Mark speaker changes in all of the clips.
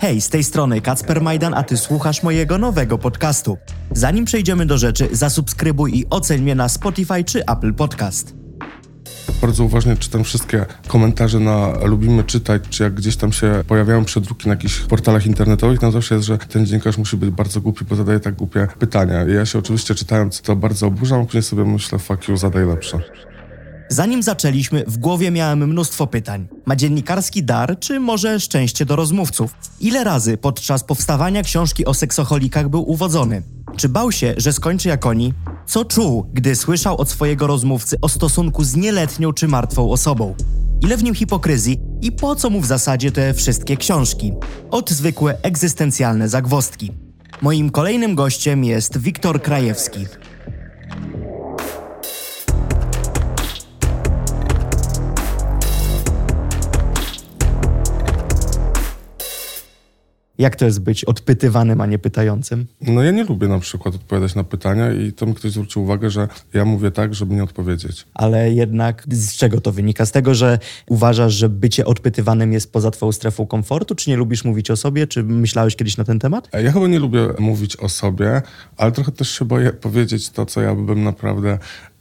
Speaker 1: Hej, z tej strony Kacper Majdan, a ty słuchasz mojego nowego podcastu. Zanim przejdziemy do rzeczy, zasubskrybuj i oceń mnie na Spotify czy Apple Podcast.
Speaker 2: Bardzo uważnie czytam wszystkie komentarze na lubimy czytać, czy jak gdzieś tam się pojawiają przedruki na jakichś portalach internetowych, tam zawsze jest, że ten dziennikarz musi być bardzo głupi, bo zadaje tak głupie pytania. I ja się oczywiście czytając to bardzo oburzam, później sobie myślę, fuck you, zadaj lepsze.
Speaker 1: Zanim zaczęliśmy, w głowie miałem mnóstwo pytań. Ma dziennikarski dar, czy może szczęście do rozmówców? Ile razy podczas powstawania książki o seksoholikach był uwodzony? Czy bał się, że skończy jak oni? Co czuł, gdy słyszał od swojego rozmówcy o stosunku z nieletnią czy martwą osobą? Ile w nim hipokryzji i po co mu w zasadzie te wszystkie książki? Od zwykłe egzystencjalne zagwostki. Moim kolejnym gościem jest Wiktor Krajewski. Jak to jest być odpytywanym, a nie pytającym?
Speaker 2: No ja nie lubię na przykład odpowiadać na pytania i to mi ktoś zwrócił uwagę, że ja mówię tak, żeby nie odpowiedzieć.
Speaker 1: Ale jednak z czego to wynika? Z tego, że uważasz, że bycie odpytywanym jest poza twoją strefą komfortu? Czy nie lubisz mówić o sobie? Czy myślałeś kiedyś na ten temat?
Speaker 2: Ja chyba nie lubię mówić o sobie, ale trochę też się boję powiedzieć to, co ja bym naprawdę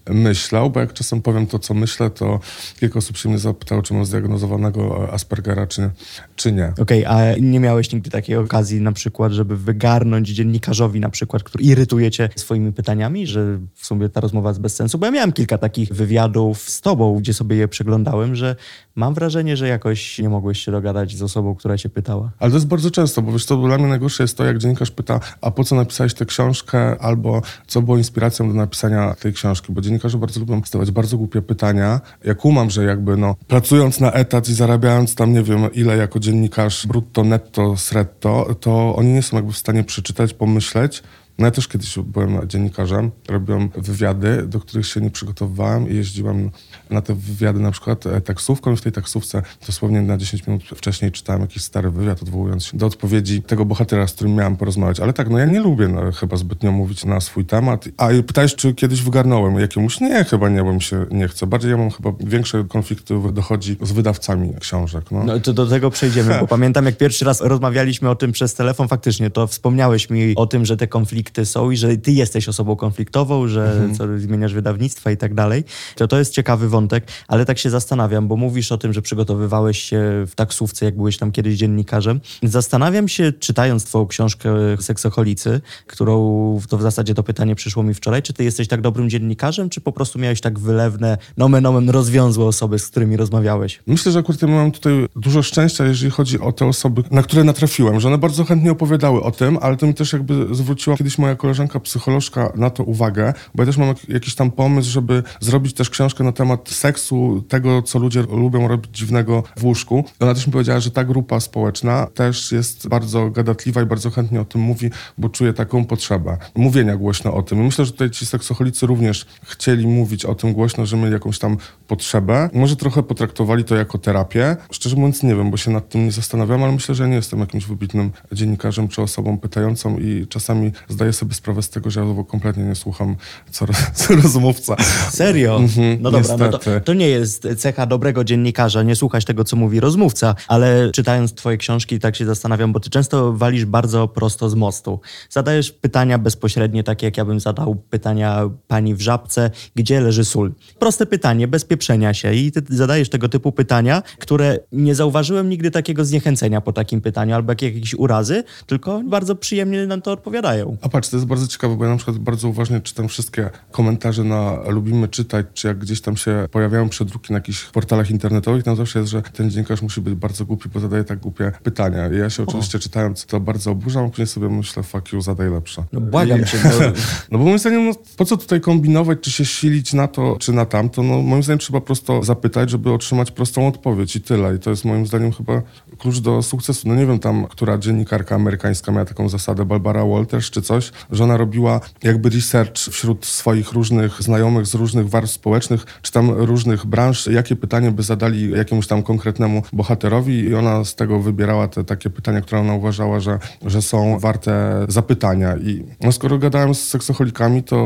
Speaker 2: myślał, bo jak czasem powiem to, co myślę, to kilka osób się mnie zapytało, czy mam zdiagnozowanego Aspergera, czy, czy nie.
Speaker 1: Okej, okay, a nie miałeś nigdy takiej okazji na przykład, żeby wygarnąć dziennikarzowi na przykład, który irytuje cię swoimi pytaniami, że w sumie ta rozmowa jest bez sensu? Bo ja miałem kilka takich wywiadów z tobą, gdzie sobie je przeglądałem, że mam wrażenie, że jakoś nie mogłeś się dogadać z osobą, która cię pytała.
Speaker 2: Ale to jest bardzo często, bo wiesz, to dla mnie najgorsze jest to, jak dziennikarz pyta, a po co napisałeś tę książkę, albo co było inspiracją do napisania tej książki, bo dziennikarze bardzo lubią stawiać bardzo głupie pytania. Ja kumam, że jakby no, pracując na etat i zarabiając tam nie wiem ile jako dziennikarz brutto, netto, sretto, to oni nie są jakby w stanie przeczytać, pomyśleć, no ja też kiedyś byłem dziennikarzem, robiłem wywiady, do których się nie przygotowywałem i jeździłem na te wywiady na przykład e, taksówką i w tej taksówce dosłownie na 10 minut wcześniej czytałem jakiś stary wywiad, odwołując się do odpowiedzi tego bohatera, z którym miałem porozmawiać. Ale tak, no ja nie lubię no, chyba zbytnio mówić na swój temat. A pytałeś, czy kiedyś wygarnąłem jakiemuś? Nie, chyba nie, bo mi się nie chce. Bardziej ja mam chyba większe konflikty dochodzi z wydawcami książek. No,
Speaker 1: no to do tego przejdziemy, bo pamiętam jak pierwszy raz rozmawialiśmy o tym przez telefon, faktycznie to wspomniałeś mi o tym, że te konflikty konflikty są i że ty jesteś osobą konfliktową, że mhm. co, zmieniasz wydawnictwa i tak dalej. To to jest ciekawy wątek, ale tak się zastanawiam, bo mówisz o tym, że przygotowywałeś się w taksówce, jak byłeś tam kiedyś dziennikarzem. Zastanawiam się, czytając twoją książkę Seksocholicy, którą to w zasadzie to pytanie przyszło mi wczoraj, czy ty jesteś tak dobrym dziennikarzem, czy po prostu miałeś tak wylewne, nomen omen rozwiązłe osoby, z którymi rozmawiałeś?
Speaker 2: Myślę, że akurat mam tutaj dużo szczęścia, jeżeli chodzi o te osoby, na które natrafiłem, że one bardzo chętnie opowiadały o tym, ale to mi też jakby zwróciła kiedyś moja koleżanka psycholożka na to uwagę, bo ja też mam jakiś tam pomysł, żeby zrobić też książkę na temat seksu, tego, co ludzie lubią robić dziwnego w łóżku. Ona też mi powiedziała, że ta grupa społeczna też jest bardzo gadatliwa i bardzo chętnie o tym mówi, bo czuje taką potrzebę mówienia głośno o tym. I myślę, że tutaj ci seksoholicy również chcieli mówić o tym głośno, że mieli jakąś tam potrzebę. Może trochę potraktowali to jako terapię. Szczerze mówiąc nie wiem, bo się nad tym nie zastanawiam, ale myślę, że nie jestem jakimś wybitnym dziennikarzem czy osobą pytającą i czasami zdaję sobie sobie sprawę z tego, że ja kompletnie nie słucham co, co rozmówca.
Speaker 1: Serio? Mhm, no dobra, no to, to, nie jest cecha dobrego dziennikarza, nie słuchać tego, co mówi rozmówca, ale czytając twoje książki tak się zastanawiam, bo ty często walisz bardzo prosto z mostu. Zadajesz pytania bezpośrednie, takie jak ja bym zadał pytania pani w żabce, gdzie leży sól? Proste pytanie, bez pieprzenia się i ty zadajesz tego typu pytania, które nie zauważyłem nigdy takiego zniechęcenia po takim pytaniu albo jakiejś urazy, tylko bardzo przyjemnie na to odpowiadają.
Speaker 2: A patrz, to jest bardzo ciekawe, bo ja na przykład bardzo uważnie czytam wszystkie komentarze na lubimy czytać, czy jak gdzieś tam się pojawiają przedruki na jakichś portalach internetowych, tam zawsze jest, że ten dziennikarz musi być bardzo głupi, bo zadaje tak głupie pytania. I ja się oczywiście o. czytając to bardzo oburzam, a później sobie myślę, fuck you, zadaj lepsze.
Speaker 1: No błagam I, cię.
Speaker 2: Bo... no bo moim zdaniem, no, po co tutaj kombinować, czy się silić na to, czy na tamto? No moim zdaniem trzeba prosto zapytać, żeby otrzymać prostą odpowiedź i tyle. I to jest moim zdaniem chyba klucz do sukcesu. No nie wiem tam, która dziennikarka amerykańska miała taką zasadę, Barbara Walters czy coś, coś, że ona robiła jakby research wśród swoich różnych znajomych z różnych warstw społecznych, czy tam różnych branż, jakie pytanie by zadali jakiemuś tam konkretnemu bohaterowi i ona z tego wybierała te takie pytania, które ona uważała, że, że są warte zapytania. I no, skoro gadałem z seksoholikami, to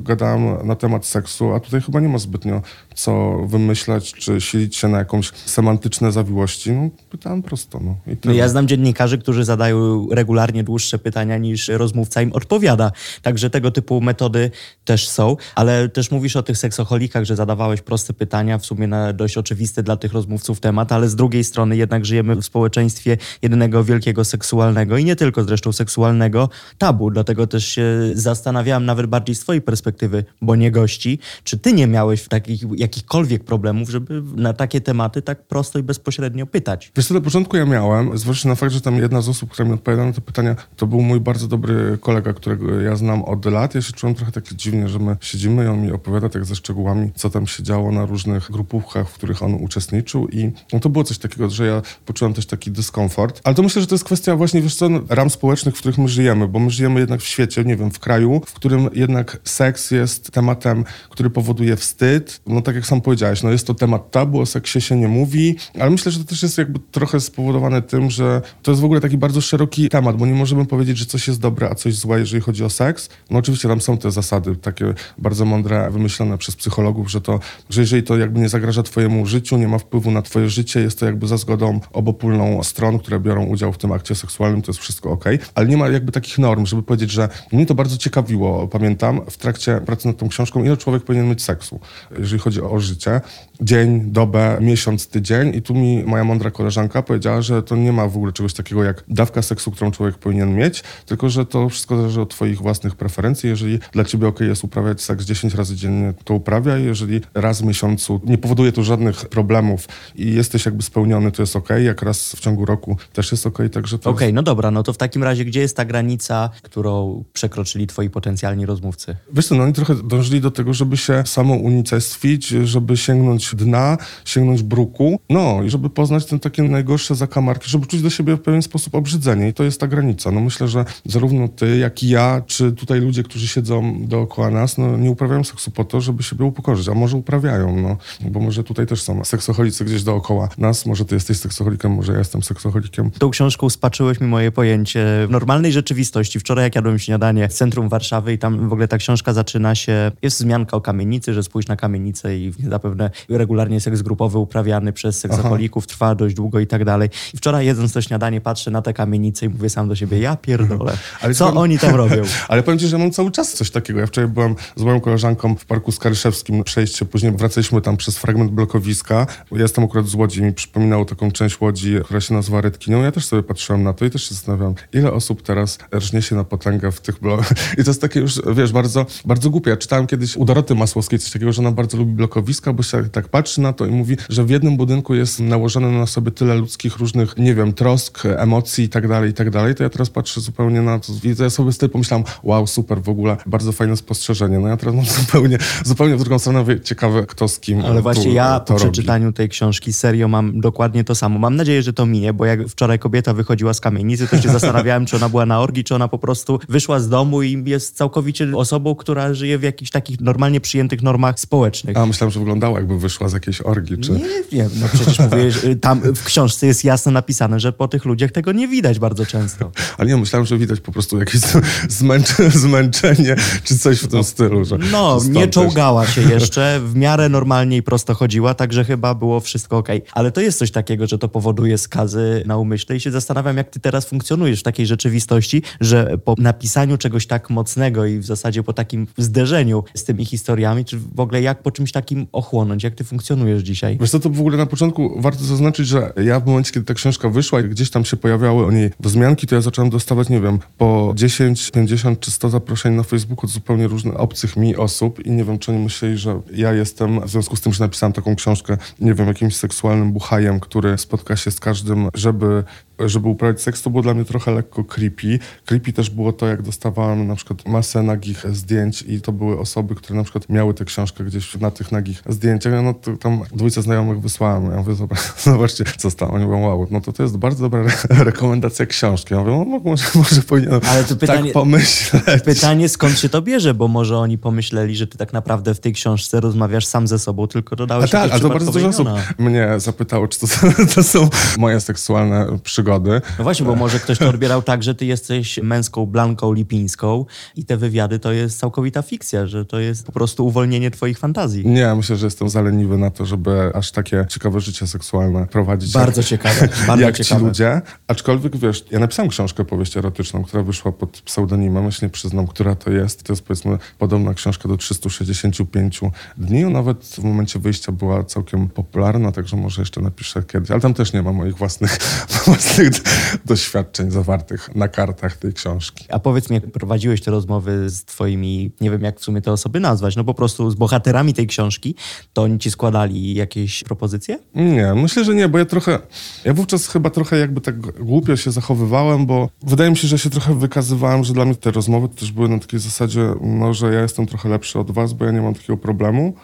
Speaker 2: gadałem na temat seksu, a tutaj chyba nie ma zbytnio co wymyślać, czy silić się na jakąś semantyczne zawiłości. No, pytałem prosto. No, i
Speaker 1: No ja znam dziennikarzy, którzy zadają regularnie dłuższe pytania niż rozmówca im odpowiada. Także tego typu metody też są, ale też mówisz o tych seksoholikach, że zadawałeś proste pytania, w sumie na dość oczywisty dla tych rozmówców temat, ale z drugiej strony jednak żyjemy w społeczeństwie jednego wielkiego seksualnego i nie tylko zresztą seksualnego tabu. Dlatego też się zastanawiałem nawet bardziej z twojej perspektywy, bo nie gości, czy ty nie miałeś takich jakichkolwiek problemów, żeby na takie tematy tak prosto i bezpośrednio pytać?
Speaker 2: Wiesz na początku ja miałem, zwłaszcza na fakt, że tam jedna z osób, która mi odpowiadała na te pytania, to był mój bardzo dobry kolega, którego ja znam od lat. Ja się czułem trochę tak dziwnie, że my siedzimy i on mi opowiada tak ze szczegółami, co tam się działo na różnych grupówkach, w których on uczestniczył i no, to było coś takiego, że ja poczułem też taki dyskomfort. Ale to myślę, że to jest kwestia właśnie, wiesz co, ram społecznych, w których my żyjemy, bo my żyjemy jednak w świecie, nie wiem, w kraju, w którym jednak seks jest tematem, który powoduje wstyd. No tak jak sam powiedziałeś, no jest to temat tabu, o seksie się nie mówi, ale myślę, że to też jest jakby trochę spowodowane tym, że to jest w ogóle taki bardzo szeroki temat, bo nie możemy powiedzieć, że coś jest dobre, a coś złe, jeżeli chodzi o seks. No oczywiście tam są te zasady takie bardzo mądre, wymyślone przez psychologów, że to, że jeżeli to jakby nie zagraża twojemu życiu, nie ma wpływu na twoje życie, jest to jakby za zgodą obopólną stron, które biorą udział w tym akcie seksualnym, to jest wszystko ok. Ale nie ma jakby takich norm, żeby powiedzieć, że mnie to bardzo ciekawiło, pamiętam, w trakcie pracy nad tą książką, ile człowiek powinien mieć seksu, jeżeli chodzi o życie. Dzień, dobę, miesiąc, tydzień i tu mi moja mądra koleżanka powiedziała, że to nie ma w ogóle czegoś takiego jak dawka seksu, którą człowiek powinien mieć, tylko że to wszystko zależy od twoich własnych preferencji. Jeżeli dla ciebie ok jest uprawiać seks 10 razy dziennie, to uprawiaj. Jeżeli raz w miesiącu nie powoduje to żadnych problemów i jesteś jakby spełniony, to jest ok. Jak raz w ciągu roku też jest ok. Także to
Speaker 1: Okej,
Speaker 2: jest...
Speaker 1: no dobra, no to w takim razie gdzie jest ta granica, którą przekroczyli twoi potencjalni rozmówcy?
Speaker 2: Wiesz co, no oni trochę dążyli do tego, żeby się samo unicestwić, żeby sięgnąć dna, sięgnąć bruku, no i żeby poznać te takie najgorsze zakamarki, żeby czuć do siebie w pewien sposób obrzydzenie i to jest ta granica. No myślę, że zarówno ty, jak i ja, czy tutaj ludzie, którzy siedzą dookoła nas, no nie uprawiają seksu po to, żeby siebie upokorzyć, a może uprawiają, no, bo może tutaj też są seksoholicy gdzieś dookoła nas, może ty jesteś seksoholikiem, może ja jestem seksoholikiem.
Speaker 1: Tą książką spaczyłeś mi moje pojęcie w normalnej rzeczywistości. Wczoraj jak jadłem śniadanie w centrum Warszawy i tam w ogóle ta książka zaczyna się, jest wzmianka o kamienicy, że spójrz na kamienicę i zapewne regularnie seks grupowy uprawiany przez seksoholików trwa dość długo i tak dalej. I wczoraj jedząc to śniadanie patrzę na te kamienice i mówię sam do siebie, ja pierdolę,
Speaker 2: Ale
Speaker 1: co oni tam robią?
Speaker 2: Ale powiem ci, że mam cały czas coś takiego. Ja wczoraj byłem z moją koleżanką w Parku Skaryszewskim, przejście, później wracaliśmy tam przez fragment blokowiska. Ja jestem akurat z Łodzi, mi przypominało taką część Łodzi, która się nazywa Redkinią. Ja też sobie patrzyłem na to i też się zastanawiam, ile osób teraz rżnie się na potęgę w tych blokach. I to jest takie już, wiesz, bardzo, bardzo głupie. Ja czytałem kiedyś u Doroty Masłowskiej coś takiego, że ona bardzo lubi blokowiska, bo się tak patrzy na to i mówi, że w jednym budynku jest nałożone na sobie tyle ludzkich różnych, nie wiem, trosk, emocji i tak dalej, i tak dalej. To ja teraz patrzę zupełnie na to i to ja sobie z tym pomyślałem, wow, super, w ogóle bardzo fajne spostrzeżenie. No ja teraz mam zupełnie, zupełnie w drugą stronę, mówię, ciekawe kto z kim
Speaker 1: Ale
Speaker 2: tu,
Speaker 1: właśnie ja
Speaker 2: to
Speaker 1: po
Speaker 2: robi.
Speaker 1: przeczytaniu tej książki serio mam dokładnie to samo. Mam nadzieję, że to minie, bo jak wczoraj kobieta wychodziła z kamienicy, to się zastanawiałem, czy ona była na orgi, czy ona po prostu wyszła z domu i jest całkowicie osobą, która żyje w jakichś takich normalnie przyjętych normach społecznych.
Speaker 2: A myślałem, że wyglądała jakby wyszła z jakiejś orgi, czy...
Speaker 1: Nie wiem, no przecież mówię, że tam w książce jest jasno napisane, że po tych ludziach tego nie widać bardzo często.
Speaker 2: Ale nie, myślałem, że widać po prostu jakieś zmęcze, zmęczenie, czy coś w tym stylu, że...
Speaker 1: No, nie czołgała się jeszcze, w miarę normalnie i prosto chodziła, także chyba było wszystko okej. Ale to jest coś takiego, że to powoduje skazy na umyśle i się zastanawiam, jak ty teraz funkcjonujesz w takiej rzeczywistości, że po napisaniu czegoś tak mocnego i w zasadzie po takim zderzeniu z tymi historiami, czy w ogóle jak po czymś takim ochłonąć, jak ty funkcjonujesz dzisiaj?
Speaker 2: Wiesz co, to w ogóle na początku warto zaznaczyć, że ja w momencie, kiedy ta książka wyszła i gdzieś tam się pojawiały o niej wzmianki, to ja zacząłem dostawać, nie wiem, po 10, 50 czy 100 zaproszeń na Facebooku od zupełnie różnych, obcych mi osób i nie wiem, czy oni myśleli, że ja jestem, w związku z tym, że napisałem taką książkę, nie wiem, jakimś seksualnym buchajem, który spotka się z każdym, żeby żeby uprawiać seks, to było dla mnie trochę lekko creepy. Creepy też było to, jak dostawałem na przykład masę nagich zdjęć i to były osoby, które na przykład miały tę książkę gdzieś na tych nagich zdjęciach, no to tam dwójce znajomych wysłałem. Ja mówię, zobaczcie, co stało. Oni mówią, wow, no to to jest bardzo dobra re rekomendacja książki. Ja mówię, no może, może powinienem Ale to pytanie, tak pomyśleć.
Speaker 1: Pytanie, skąd się to bierze, bo może oni pomyśleli, że ty tak naprawdę w tej książce rozmawiasz sam ze sobą, tylko dodałeś
Speaker 2: Tak, ale to bardzo dużo osób mnie zapytało, czy to, to są moje seksualne przygody.
Speaker 1: No właśnie, bo może ktoś to odbierał tak, że ty jesteś męską Blanką Lipińską i te wywiady to jest całkowita fikcja, że to jest po prostu uwolnienie twoich fantazji.
Speaker 2: Nie, myślę, że jestem zaleniwy na to, żeby aż takie ciekawe życie seksualne prowadzić.
Speaker 1: Bardzo jak, ciekawe. Bardzo
Speaker 2: jak
Speaker 1: ciekawe.
Speaker 2: ci ludzie. Aczkolwiek wiesz, ja napisałem książkę powieść erotyczną, która wyszła pod pseudonimem, myślę, nie przyznam, która to jest. To jest powiedzmy podobna książka do 365 dni. Nawet w momencie wyjścia była całkiem popularna, także może jeszcze napiszę kiedyś. Ale tam też nie ma moich własnych, własnych doświadczeń zawartych na kartach tej książki.
Speaker 1: A powiedz mi, jak prowadziłeś te rozmowy z twoimi, nie wiem jak w sumie te osoby nazwać, no po prostu z bohaterami tej książki, to oni ci składali jakieś propozycje?
Speaker 2: Nie, myślę, że nie, bo ja trochę, ja wówczas chyba trochę jakby tak głupio się zachowywałem, bo wydaje mi się, że się trochę wykazywałem, że dla mnie te rozmowy też były na takiej zasadzie, no, że ja jestem trochę lepszy od was, bo ja nie mam takiego problemu.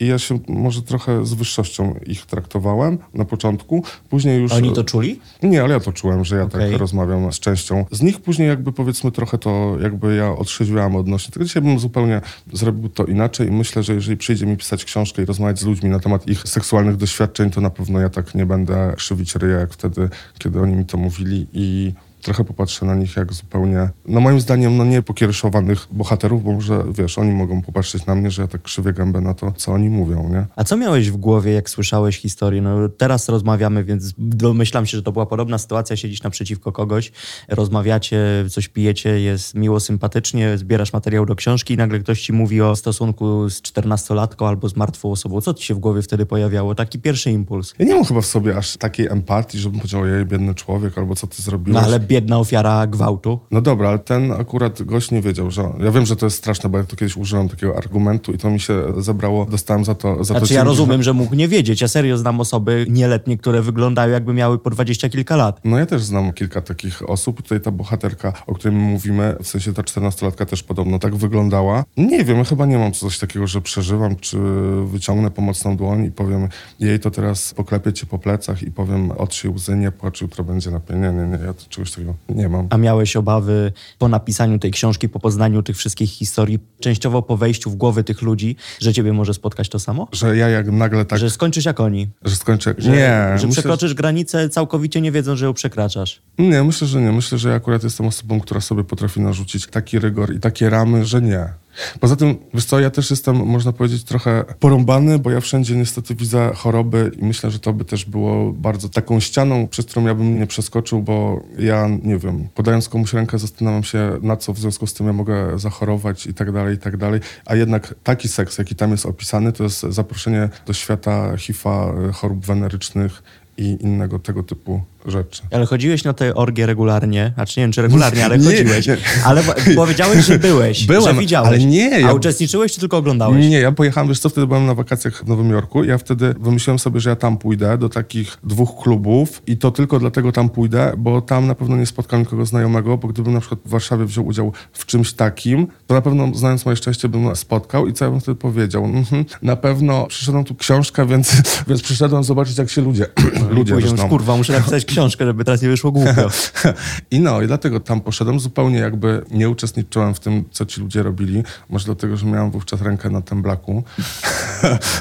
Speaker 2: I ja się może trochę z wyższością ich traktowałem na początku. Później już...
Speaker 1: Oni to czuli?
Speaker 2: Nie, ale ja to czułem, że ja okay. tak rozmawiam z częścią z nich. Później jakby powiedzmy trochę to jakby ja otrzeźwiałem odnośnie tego. Dzisiaj bym zupełnie zrobił to inaczej i myślę, że jeżeli przyjdzie mi pisać książkę i rozmawiać z ludźmi na temat ich seksualnych doświadczeń, to na pewno ja tak nie będę krzywić ryja jak wtedy, kiedy oni mi to mówili i trochę popatrzę na nich jak zupełnie, no moim zdaniem, no nie pokiereszowanych bohaterów, bo może, wiesz, oni mogą popatrzeć na mnie, że ja tak krzywię gębę na to, co oni mówią, nie?
Speaker 1: A co miałeś w głowie, jak słyszałeś historię? No teraz rozmawiamy, więc domyślam się, że to była podobna sytuacja, siedzisz naprzeciwko kogoś, rozmawiacie, coś pijecie, jest miło, sympatycznie, zbierasz materiał do książki i nagle ktoś ci mówi o stosunku z czternastolatką albo z martwą osobą. Co ci się w głowie wtedy pojawiało? Taki pierwszy impuls.
Speaker 2: Ja nie mam chyba w sobie aż takiej empatii, żebym powiedział, jej, biedny człowiek, albo co ty zrobiłeś.
Speaker 1: No ale biedna ofiara gwałtu.
Speaker 2: No dobra, ale ten akurat gość nie wiedział, że... Ja wiem, że to jest straszne, bo ja to kiedyś użyłem takiego argumentu i to mi się zebrało, dostałem za to... Za
Speaker 1: znaczy
Speaker 2: to
Speaker 1: ja rozumiem, że mógł nie wiedzieć. Ja serio znam osoby nieletnie, które wyglądają jakby miały po dwadzieścia kilka lat.
Speaker 2: No ja też znam kilka takich osób. Tutaj ta bohaterka, o której mówimy, w sensie ta czternastolatka też podobno tak wyglądała. Nie wiem, ja chyba nie mam coś takiego, że przeżywam, czy wyciągnę pomocną dłoń i powiem jej to teraz poklepię cię po plecach i powiem otrzyj łzy, nie płacz, jutro będzie na Nie, nie, nie, ja czegoś takiego nie mam.
Speaker 1: A miałeś obawy po napisaniu tej książki, po poznaniu tych wszystkich historii, częściowo po wejściu w głowy tych ludzi, że ciebie może spotkać to samo?
Speaker 2: Że ja jak nagle tak...
Speaker 1: Że skończysz jak oni?
Speaker 2: Że skończę...
Speaker 1: Że,
Speaker 2: nie.
Speaker 1: Że myślę, przekroczysz granicę całkowicie nie wiedząc, że ją przekraczasz?
Speaker 2: Nie, myślę, że nie. Myślę, że ja akurat jestem osobą, która sobie potrafi narzucić taki rygor i takie ramy, że nie. Poza tym, wiesz co, ja też jestem, można powiedzieć, trochę porąbany, bo ja wszędzie niestety widzę choroby i myślę, że to by też było bardzo taką ścianą, przez którą ja bym nie przeskoczył, bo ja, nie wiem, podając komuś rękę zastanawiam się, na co w związku z tym ja mogę zachorować i tak dalej, i tak dalej. A jednak taki seks, jaki tam jest opisany, to jest zaproszenie do świata HIV-a, chorób wenerycznych i innego tego typu rzeczy.
Speaker 1: Ale chodziłeś na te orgie regularnie, a czy nie wiem, czy regularnie, ale chodziłeś. Nie, nie. Ale powiedziałeś, że byłeś, Byłem, że widziałeś. Ale nie. A ja... uczestniczyłeś, czy tylko oglądałeś?
Speaker 2: Nie, ja pojechałem, wiesz co, wtedy byłem na wakacjach w Nowym Jorku. Ja wtedy wymyśliłem sobie, że ja tam pójdę do takich dwóch klubów i to tylko dlatego tam pójdę, bo tam na pewno nie spotkam nikogo znajomego, bo gdybym na przykład w Warszawie wziął udział w czymś takim, to na pewno znając moje szczęście bym spotkał i co ja bym wtedy powiedział? Mhm, na pewno przyszedłem tu książkę, więc, więc przyszedłem zobaczyć, jak się ludzie, ludzie
Speaker 1: Później kurwa, muszę napisać książkę, żeby teraz nie wyszło głupio.
Speaker 2: I no, i dlatego tam poszedłem. Zupełnie jakby nie uczestniczyłem w tym, co ci ludzie robili. Może dlatego, że miałem wówczas rękę na tym blaku.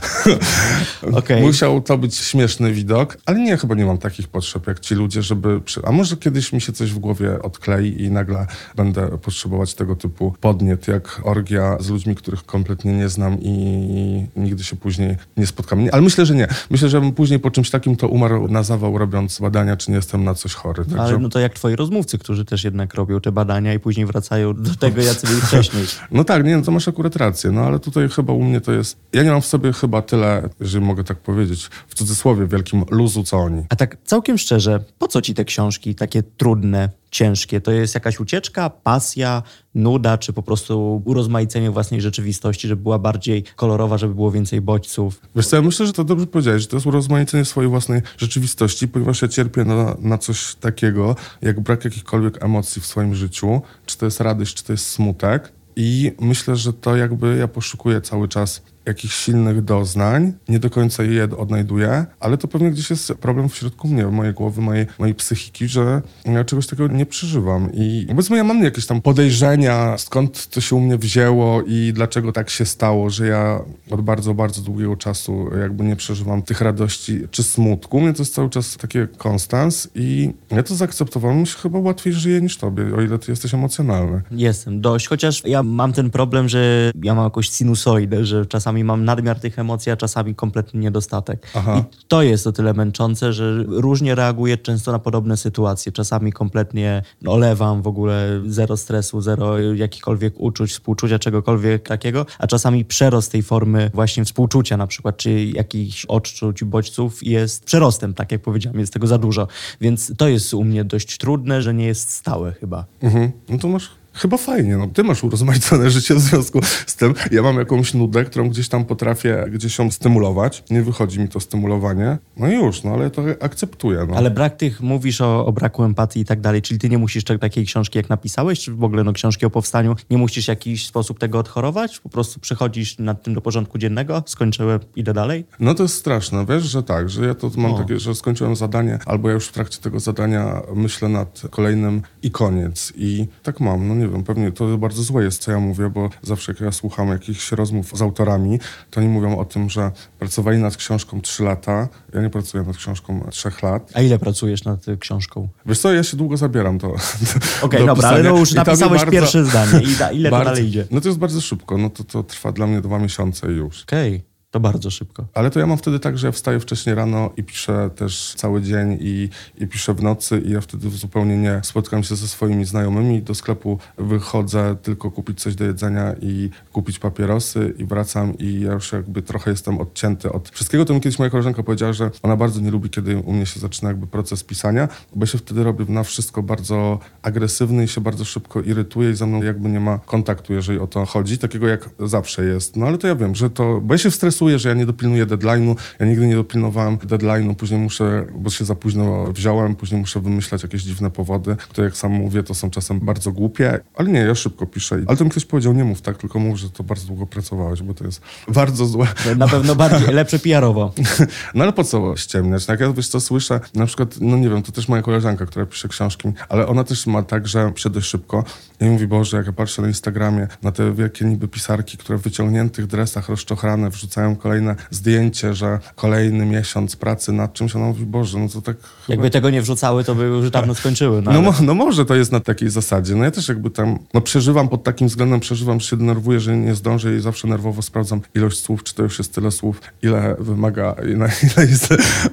Speaker 2: okay. Musiał to być śmieszny widok, ale nie, chyba nie mam takich potrzeb jak ci ludzie, żeby... Przy... A może kiedyś mi się coś w głowie odklei i nagle będę potrzebować tego typu podniet, jak orgia z ludźmi, których kompletnie nie znam i nigdy się później nie spotkam. Ale myślę, że nie. Myślę, że bym później po czymś takim to umarł na zawał, robiąc badania, czy nie jestem na coś chory.
Speaker 1: Także... Ale no to jak twoi rozmówcy, którzy też jednak robią te badania i później wracają do tego, jacy byli wcześniej.
Speaker 2: No tak, nie, no to masz akurat rację, no ale tutaj chyba u mnie to jest... Ja nie mam w sobie chyba tyle, jeżeli mogę tak powiedzieć, w cudzysłowie wielkim luzu, co oni.
Speaker 1: A tak całkiem szczerze, po co ci te książki takie trudne? Ciężkie? To jest jakaś ucieczka, pasja, nuda, czy po prostu urozmaicenie własnej rzeczywistości, żeby była bardziej kolorowa, żeby było więcej bodźców?
Speaker 2: Wiesz co, ja myślę, że to dobrze powiedziałeś, że to jest urozmaicenie swojej własnej rzeczywistości, ponieważ ja cierpię na, na coś takiego, jak brak jakichkolwiek emocji w swoim życiu, czy to jest radość, czy to jest smutek. I myślę, że to jakby ja poszukuję cały czas jakichś silnych doznań, nie do końca je odnajduję, ale to pewnie gdzieś jest problem w środku mnie, mojej głowy, mojej, mojej psychiki, że ja czegoś takiego nie przeżywam. I powiedzmy, ja mam jakieś tam podejrzenia, skąd to się u mnie wzięło i dlaczego tak się stało, że ja od bardzo, bardzo długiego czasu jakby nie przeżywam tych radości czy smutku. U mnie to jest cały czas takie konstans i ja to zaakceptowałem. Się chyba łatwiej żyje niż tobie, o ile ty jesteś emocjonalny.
Speaker 1: Jestem dość, chociaż ja mam ten problem, że ja mam jakąś sinusoidę, że czasami mam nadmiar tych emocji, a czasami kompletny niedostatek.
Speaker 2: Aha.
Speaker 1: I to jest o tyle męczące, że różnie reaguję często na podobne sytuacje. Czasami kompletnie olewam w ogóle zero stresu, zero jakichkolwiek uczuć, współczucia, czegokolwiek takiego, a czasami przerost tej formy właśnie współczucia na przykład, czy jakichś odczuć, bodźców jest przerostem, tak jak powiedziałem, jest tego za dużo. Więc to jest u mnie dość trudne, że nie jest stałe chyba.
Speaker 2: Mhm. No to masz chyba fajnie. No, ty masz urozmaicone życie w związku z tym. Ja mam jakąś nudę, którą gdzieś tam potrafię gdzieś ją stymulować. Nie wychodzi mi to stymulowanie. No i już, no ale to akceptuję. No.
Speaker 1: Ale brak tych, mówisz o, o braku empatii i tak dalej, czyli ty nie musisz tak- takiej książki jak napisałeś, czy w ogóle no, książki o powstaniu, nie musisz w jakiś sposób tego odchorować? Po prostu przychodzisz nad tym do porządku dziennego, skończyłem, idę dalej?
Speaker 2: No to jest straszne, wiesz, że tak, że ja to mam
Speaker 1: O.
Speaker 2: takie, że skończyłem zadanie, albo ja już w trakcie tego zadania myślę nad kolejnym i koniec. I tak mam, no nie wiem, pewnie to bardzo złe jest, co ja mówię, bo zawsze jak ja słucham jakichś rozmów z autorami, to oni mówią o tym, że pracowali nad książką 3 lata, ja nie pracuję nad książką 3 lat.
Speaker 1: A ile pracujesz nad y, książką?
Speaker 2: Wiesz co, ja się długo zabieram to.
Speaker 1: Okej,
Speaker 2: do
Speaker 1: dobra, ale no już
Speaker 2: I to
Speaker 1: napisałeś
Speaker 2: bardzo-
Speaker 1: pierwsze zdanie i da, ile to
Speaker 2: bardzo-
Speaker 1: dalej idzie?
Speaker 2: No to jest bardzo szybko, no to, to trwa dla mnie dwa miesiące i już.
Speaker 1: Okej, to bardzo szybko.
Speaker 2: Ale to ja mam wtedy tak, że ja wstaję wcześniej rano i piszę też cały dzień i, i piszę w nocy i ja wtedy zupełnie nie spotkam się ze swoimi znajomymi. Do sklepu wychodzę tylko kupić coś do jedzenia i kupić papierosy i wracam i ja już jakby trochę jestem odcięty od wszystkiego. To mi kiedyś moja koleżanka powiedziała, że ona bardzo nie lubi, kiedy u mnie się zaczyna jakby proces pisania, bo ja się wtedy robię na wszystko bardzo agresywny i się bardzo szybko irytuję i ze mną jakby nie ma kontaktu, jeżeli o to chodzi, takiego jak zawsze jest. No ale to ja wiem, że to, bo ja się stresuję, że ja nie dopilnuję deadline'u, ja nigdy nie dopilnowałem deadline'u, później muszę, bo się za późno wziąłem, później muszę wymyślać jakieś dziwne powody, które jak sam mówię, to są czasem bardzo głupie, ale nie, ja szybko piszę. Ale to mi ktoś powiedział, nie mów tak, tylko mów, że to bardzo długo pracowałeś, bo to jest bardzo złe.
Speaker 1: Na pewno bardziej, lepsze PR-owo.
Speaker 2: No ale po co ściemniać? No Jak ja wiesz co słyszę, na przykład, no nie wiem, to też moja koleżanka, która pisze książki, ale ona też ma tak, że pisze dość szybko i mówi, Boże, jak ja patrzę na Instagramie, na te wielkie niby pisarki, które w wyciągniętych dresach rozczochrane wrzucają kolejne zdjęcie, że kolejny miesiąc pracy nad czymś, ona mówi, Boże, no to tak chyba...
Speaker 1: Jakby tego nie wrzucały, to by już dawno skończyły. No,
Speaker 2: No,
Speaker 1: ale-
Speaker 2: mo, no może to jest na takiej zasadzie. No ja też jakby tam, no przeżywam pod takim względem, przeżywam, że się denerwuję, że nie zdążę i zawsze nerwowo sprawdzam ilość słów, czy to już jest tyle słów, ile wymaga, ile, ile jest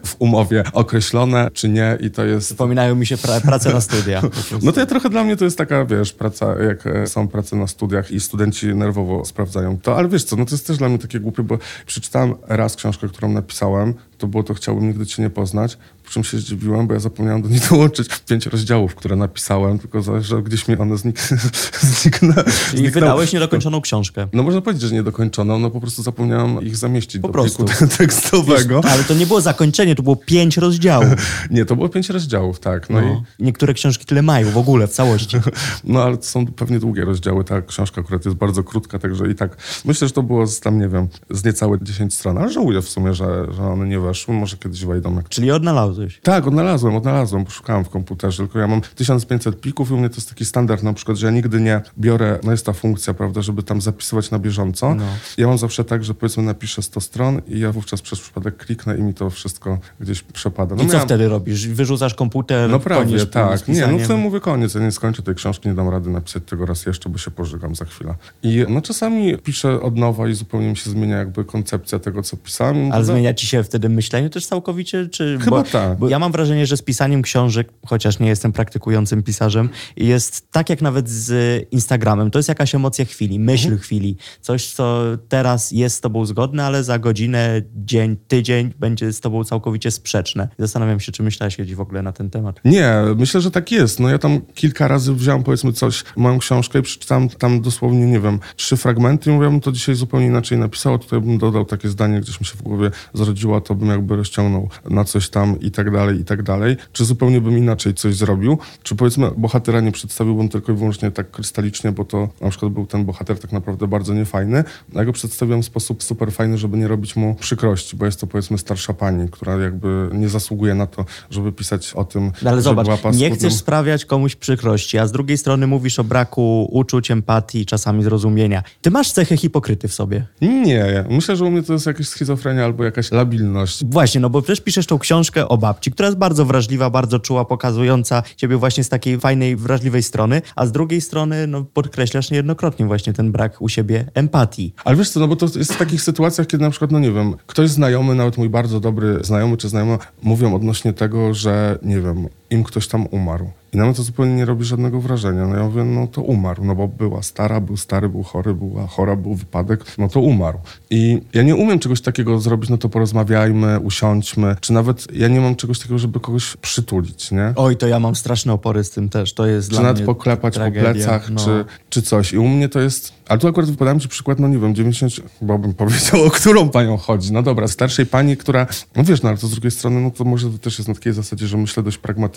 Speaker 2: w umowie określone, czy nie i to jest...
Speaker 1: Przypominają mi się pra pracę na studia.
Speaker 2: No to ja trochę dla mnie to jest taka, wiesz, praca, jak e, są prace na studiach i studenci nerwowo sprawdzają to, ale wiesz co, no to jest też dla mnie takie głupie, bo przeczytałem raz książkę, którą napisałem, to było to Chciałbym nigdy cię nie poznać, po czym się zdziwiłem, bo ja zapomniałem do niej dołączyć pięć rozdziałów, które napisałem, tylko że gdzieś mi one znik zniknęły.
Speaker 1: Czyli
Speaker 2: zniknęły.
Speaker 1: wydałeś niedokończoną książkę.
Speaker 2: No można powiedzieć, że niedokończoną, no po prostu zapomniałem ich zamieścić
Speaker 1: Po
Speaker 2: do
Speaker 1: prostu.
Speaker 2: pliku tekstowego.
Speaker 1: Ale to nie było zakończenie, to było pięć rozdziałów.
Speaker 2: Nie, to było pięć rozdziałów, tak. No, i
Speaker 1: No. Niektóre książki tyle mają w ogóle, w całości.
Speaker 2: No ale to są pewnie długie rozdziały. Ta książka akurat jest bardzo krótka, także i tak myślę, że to było z tam, nie wiem, z niecałe 10 stron, ale żałuję w sumie, że, że one nie weszły. Może kiedyś wejdą. Jak...
Speaker 1: Czyli odnalazłeś.
Speaker 2: Tak, odnalazłem, odnalazłem, poszukałem w komputerze, tylko ja mam 1500 plików i u mnie to jest taki standard na przykład, że ja nigdy nie biorę, no jest ta funkcja, prawda, żeby tam zapisywać na bieżąco.
Speaker 1: No.
Speaker 2: Ja mam zawsze tak, że powiedzmy napiszę 100 stron i ja wówczas przez przypadek kliknę i mi to wszystko gdzieś przepada. No
Speaker 1: I co
Speaker 2: miałem-
Speaker 1: wtedy robisz? Wyrzucasz komputer?
Speaker 2: no prawie, tak. Nie, no wtedy mówię koniec, ja nie skończę tej książki, nie dam rady napisać tego raz jeszcze, bo się pożygam za chwilę. I no czasami piszę od nowa i zupełnie mi się zmienia jakby koncepcja tego, co pisałem.
Speaker 1: Ale zmienia ci się wtedy myśleniu też całkowicie? Czy,
Speaker 2: Chyba
Speaker 1: bo,
Speaker 2: tak.
Speaker 1: Bo ja mam wrażenie, że z pisaniem książek, chociaż nie jestem praktykującym pisarzem, jest tak jak nawet z Instagramem. To jest jakaś emocja chwili, myśl
Speaker 2: Mhm.
Speaker 1: chwili. Coś, co teraz jest z tobą zgodne, ale za godzinę, dzień, tydzień będzie z tobą całkowicie sprzeczne. Zastanawiam się, czy myślałeś kiedyś w ogóle na ten temat.
Speaker 2: Nie, myślę, że tak jest. No ja tam kilka razy wziąłem powiedzmy coś, moją książkę i przeczytałem tam dosłownie, nie wiem, trzy fragmenty i mówię, bym to dzisiaj zupełnie inaczej napisało, tutaj bym dodał takie zdanie, gdzieś mi się w głowie zrodziło, to bym jakby rozciągnął na coś tam i tak dalej, i tak dalej. Czy zupełnie bym inaczej coś zrobił? Czy powiedzmy bohatera nie przedstawiłbym tylko i wyłącznie tak krystalicznie, bo to na przykład był ten bohater tak naprawdę bardzo niefajny, a ja go przedstawiłem w sposób super fajny, żeby nie robić mu przykrości, bo jest to powiedzmy starsza pani, która jakby nie zasługuje na to, żeby pisać o tym,
Speaker 1: No ale zobacz, nie chcesz sprawiać komuś przykrości, a z drugiej strony mówisz o braku uczuć, empatii, czasami zrozumienia. Ty masz cechę hipokryty w sobie.
Speaker 2: Nie, myślę, że u mnie to jest jakaś schizofrenia albo jakaś labilność.
Speaker 1: Właśnie, no bo przecież piszesz tą książkę o babci, która jest bardzo wrażliwa, bardzo czuła, pokazująca ciebie właśnie z takiej fajnej, wrażliwej strony, a z drugiej strony no, podkreślasz niejednokrotnie właśnie ten brak u siebie empatii.
Speaker 2: Ale wiesz co, no bo to jest w takich sytuacjach, kiedy na przykład, no nie wiem, ktoś znajomy, nawet mój bardzo dobry znajomy czy znajoma, mówią odnośnie tego, że nie wiem, im ktoś tam umarł. I na mnie to zupełnie nie robi żadnego wrażenia. No ja mówię, no to umarł, no bo była stara, był stary, był chory, była chora, był wypadek, no to umarł. I ja nie umiem czegoś takiego zrobić, no to porozmawiajmy, usiądźmy, czy nawet ja nie mam czegoś takiego, żeby kogoś przytulić, nie?
Speaker 1: Oj, to ja mam straszne opory z tym też, to jest
Speaker 2: czy
Speaker 1: dla
Speaker 2: nawet
Speaker 1: mnie
Speaker 2: poklepać
Speaker 1: tragedia.
Speaker 2: po plecach,
Speaker 1: no.
Speaker 2: czy, czy coś. I u mnie to jest... Ale tu akurat wypadałem ci przykład, no nie wiem, 90... Bo bym powiedział, o którą panią chodzi. No dobra, starszej pani, która... No wiesz, no ale to z drugiej strony, no to może to też jest na takiej zasadzie, że myślę dość pragmatycznie,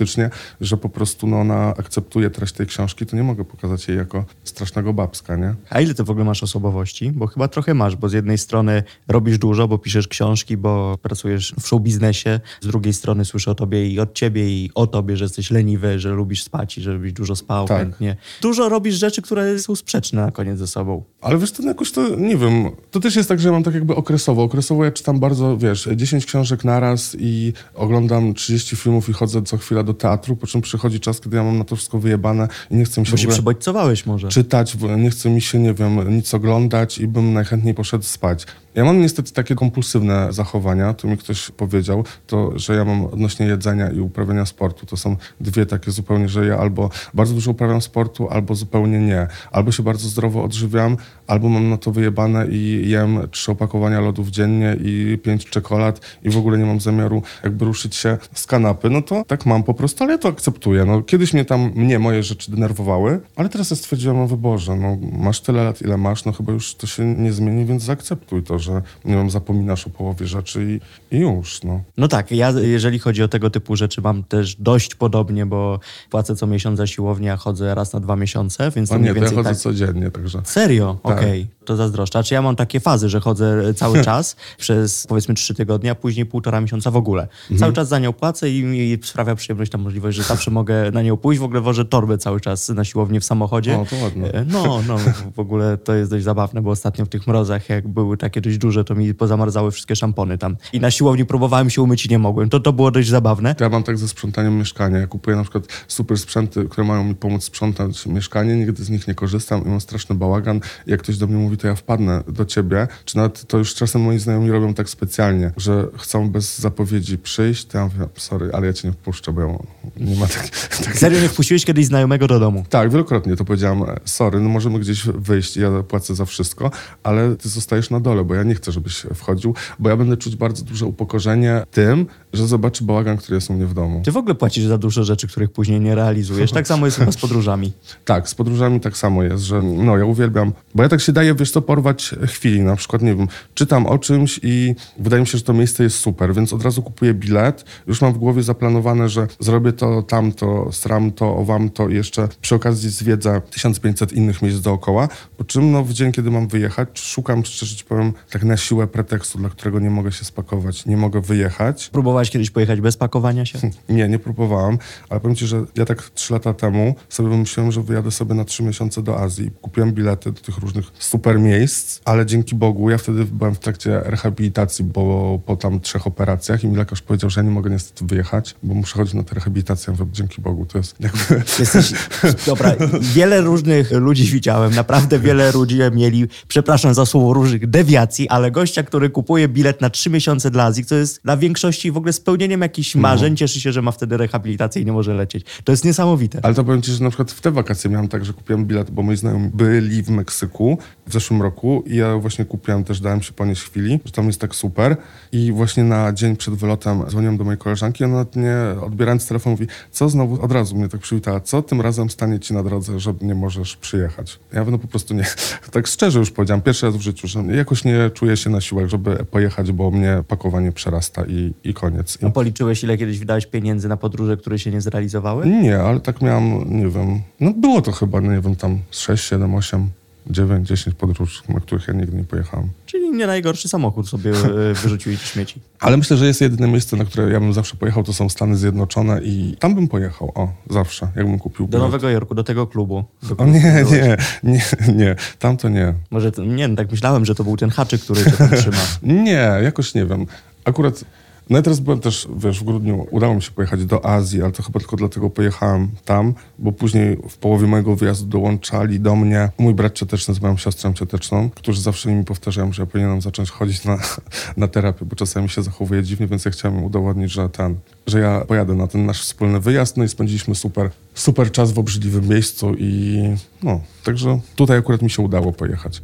Speaker 2: że po prostu no ona akceptuje treść tej książki, to nie mogę pokazać jej jako strasznego babska, nie?
Speaker 1: A ile ty w ogóle masz osobowości? Bo chyba trochę masz, bo z jednej strony robisz dużo, bo piszesz książki, bo pracujesz w show biznesie, z drugiej strony słyszę o tobie i od ciebie i o tobie, że jesteś leniwy, że lubisz spać i żebyś dużo spał
Speaker 2: Tak.
Speaker 1: chętnie. Dużo robisz rzeczy, które są sprzeczne na koniec ze sobą.
Speaker 2: Ale wiesz, to jakoś to, nie wiem, to też jest tak, że ja mam tak jakby okresowo. Okresowo ja czytam bardzo, wiesz, 10 książek naraz i oglądam 30 filmów i chodzę co chwila do teatru, po czym przychodzi czas, kiedy ja mam na to wszystko wyjebane i nie chcę mi się
Speaker 1: Bo się
Speaker 2: ogóle
Speaker 1: przybodźcowałeś może.
Speaker 2: czytać, nie chce mi się, nie wiem, nic oglądać i bym najchętniej poszedł spać. Ja mam niestety takie kompulsywne zachowania, to mi ktoś powiedział, to, że ja mam odnośnie jedzenia i uprawiania sportu. To są dwie takie zupełnie, że ja albo bardzo dużo uprawiam sportu, albo zupełnie nie. Albo się bardzo zdrowo odżywiam, albo mam na to wyjebane i jem trzy opakowania lodów dziennie i pięć czekolad i w ogóle nie mam zamiaru jakby ruszyć się z kanapy. No to tak mam po prostu, ale ja to akceptuję. No, kiedyś mnie tam, mnie moje rzeczy denerwowały, ale teraz ja stwierdziłem o wyborze. No, masz tyle lat, ile masz, no chyba już to się nie zmieni, więc zaakceptuj to, że nie wiem, zapominasz o połowie rzeczy i, i już, no.
Speaker 1: No tak, ja jeżeli chodzi o tego typu rzeczy mam też dość podobnie, bo płacę co miesiąc za siłownię, a chodzę raz na dwa miesiące, więc to
Speaker 2: A
Speaker 1: mniej
Speaker 2: nie, to ja
Speaker 1: więcej
Speaker 2: chodzę
Speaker 1: tak...
Speaker 2: codziennie, także...
Speaker 1: Serio?
Speaker 2: Tak.
Speaker 1: Okej, to zazdroszczę. Czy ja mam takie fazy, że chodzę cały czas przez powiedzmy trzy tygodnie, a później półtora miesiąca w ogóle.
Speaker 2: Mhm.
Speaker 1: Cały czas za nią płacę i mi sprawia przyjemność ta możliwość, że zawsze mogę na nią pójść. W ogóle wożę torbę cały czas na siłownię w samochodzie.
Speaker 2: O, to ładne.
Speaker 1: E, No, no, w ogóle to jest dość zabawne, bo ostatnio w tych mrozach, jak były takie dość duże, to mi pozamarzały wszystkie szampony tam. I na siłowni próbowałem się umyć i nie mogłem. To, to było dość zabawne.
Speaker 2: Ja mam tak ze sprzątaniem mieszkania. Ja kupuję na przykład super sprzęty, które mają mi pomóc sprzątać mieszkanie, nigdy z nich nie korzystam i mam straszny bałagan. I jak ktoś do mnie mówi, to ja wpadnę do ciebie. Czy nawet to już czasem moi znajomi robią tak specjalnie, że chcą bez zapowiedzi przyjść, to ja mówię, sorry, ale ja cię nie wpuszczę, bo ja nie ma tak, tak,
Speaker 1: Serio, nie wpuściłeś kiedyś znajomego do domu?
Speaker 2: tak, wielokrotnie to powiedziałam, e, sorry, no możemy gdzieś wyjść, ja płacę za wszystko, ale ty zostajesz na dole, bo ja nie chcę, żebyś wchodził, bo ja będę czuć bardzo duże upokorzenie tym, że zobaczy bałagan, który jest u mnie w domu.
Speaker 1: Ty w ogóle płacisz za dużo rzeczy, których później nie realizujesz. Tak samo jest chyba z podróżami.
Speaker 2: Tak, z podróżami tak samo jest, że no ja uwielbiam, bo ja tak się daję, wiesz co, porwać chwili, na przykład, nie wiem, czytam o czymś i wydaje mi się, że to miejsce jest super, więc od razu kupuję bilet, już mam w głowie zaplanowane, że zrobię to, tamto, sram to, owam to i jeszcze przy okazji zwiedzę 1500 innych miejsc dookoła, po czym no w dzień, kiedy mam wyjechać, szukam, szczerze ci powiem, tak na siłę pretekstu, dla którego nie mogę się spakować, nie mogę wyjechać,
Speaker 1: Próbowałeś kiedyś pojechać bez pakowania się?
Speaker 2: nie, nie próbowałam, ale powiem ci, że ja tak trzy lata temu sobie wymyśliłem, że wyjadę sobie na trzy miesiące do Azji. Kupiłem bilety do tych różnych super miejsc, ale dzięki Bogu ja wtedy byłem w trakcie rehabilitacji, bo po tam trzech operacjach i mi lekarz powiedział, że ja nie mogę niestety wyjechać, bo muszę chodzić na tę rehabilitację. Mówię, dzięki Bogu, to jest jakby...
Speaker 1: Jesteś, dobra, wiele różnych ludzi widziałem, naprawdę wiele ludzi mieli, przepraszam za słowo, różnych dewiacji, ale gościa, który kupuje bilet na trzy miesiące dla Azji, to jest dla większości w ogóle spełnieniem jakichś marzeń, cieszy się, że ma wtedy rehabilitację i nie może lecieć. To jest niesamowite.
Speaker 2: Ale to powiem ci, że na przykład w te wakacje miałem tak, że kupiłem bilet, bo moi znajomi byli w Meksyku w zeszłym roku i ja właśnie kupiłem też, dałem się ponieść chwili, że tam jest tak super i właśnie na dzień przed wylotem dzwoniłem do mojej koleżanki i ona nie odbierając telefon mówi, co znowu, od razu mnie tak przywitała, co tym razem stanie ci na drodze, że nie możesz przyjechać. Ja no po prostu nie. Tak szczerze już powiedziałem, pierwszy raz w życiu, że jakoś nie czuję się na siłach, żeby pojechać, bo mnie pakowanie przerasta i, i koniec. I...
Speaker 1: A policzyłeś, ile kiedyś wydałeś pieniędzy na podróże, które się nie zrealizowały?
Speaker 2: Nie, ale tak miałem, nie wiem, no było to chyba, nie wiem, tam 6, 7, 8 9, 10 podróż, na których ja nigdy nie pojechałem.
Speaker 1: Czyli nie najgorszy samochód sobie e, wyrzucił do śmieci.
Speaker 2: Ale myślę, że jest jedyne miejsce, na które ja bym zawsze pojechał, to są Stany Zjednoczone i tam bym pojechał, o, zawsze, jakbym kupił
Speaker 1: Do Nowego Jorku, do tego klubu. Do
Speaker 2: O nie, nie, nie, nie, tam to nie.
Speaker 1: Może, to, nie no, tak myślałem, że to był ten haczyk, który cię trzyma.
Speaker 2: Nie, jakoś nie wiem. Akurat, no ja teraz byłem też, wiesz, w grudniu udało mi się pojechać do Azji, ale to chyba tylko dlatego pojechałem tam, bo później w połowie mojego wyjazdu dołączali do mnie mój brat cioteczny z moją siostrą cioteczną, którzy zawsze mi powtarzają, że ja powinienem zacząć chodzić na, na terapię, bo czasami się zachowuję dziwnie, więc ja chciałem udowodnić, że ten, że ja pojadę na ten nasz wspólny wyjazd, no i spędziliśmy super, super czas w obrzydliwym miejscu i no, także tutaj akurat mi się udało pojechać.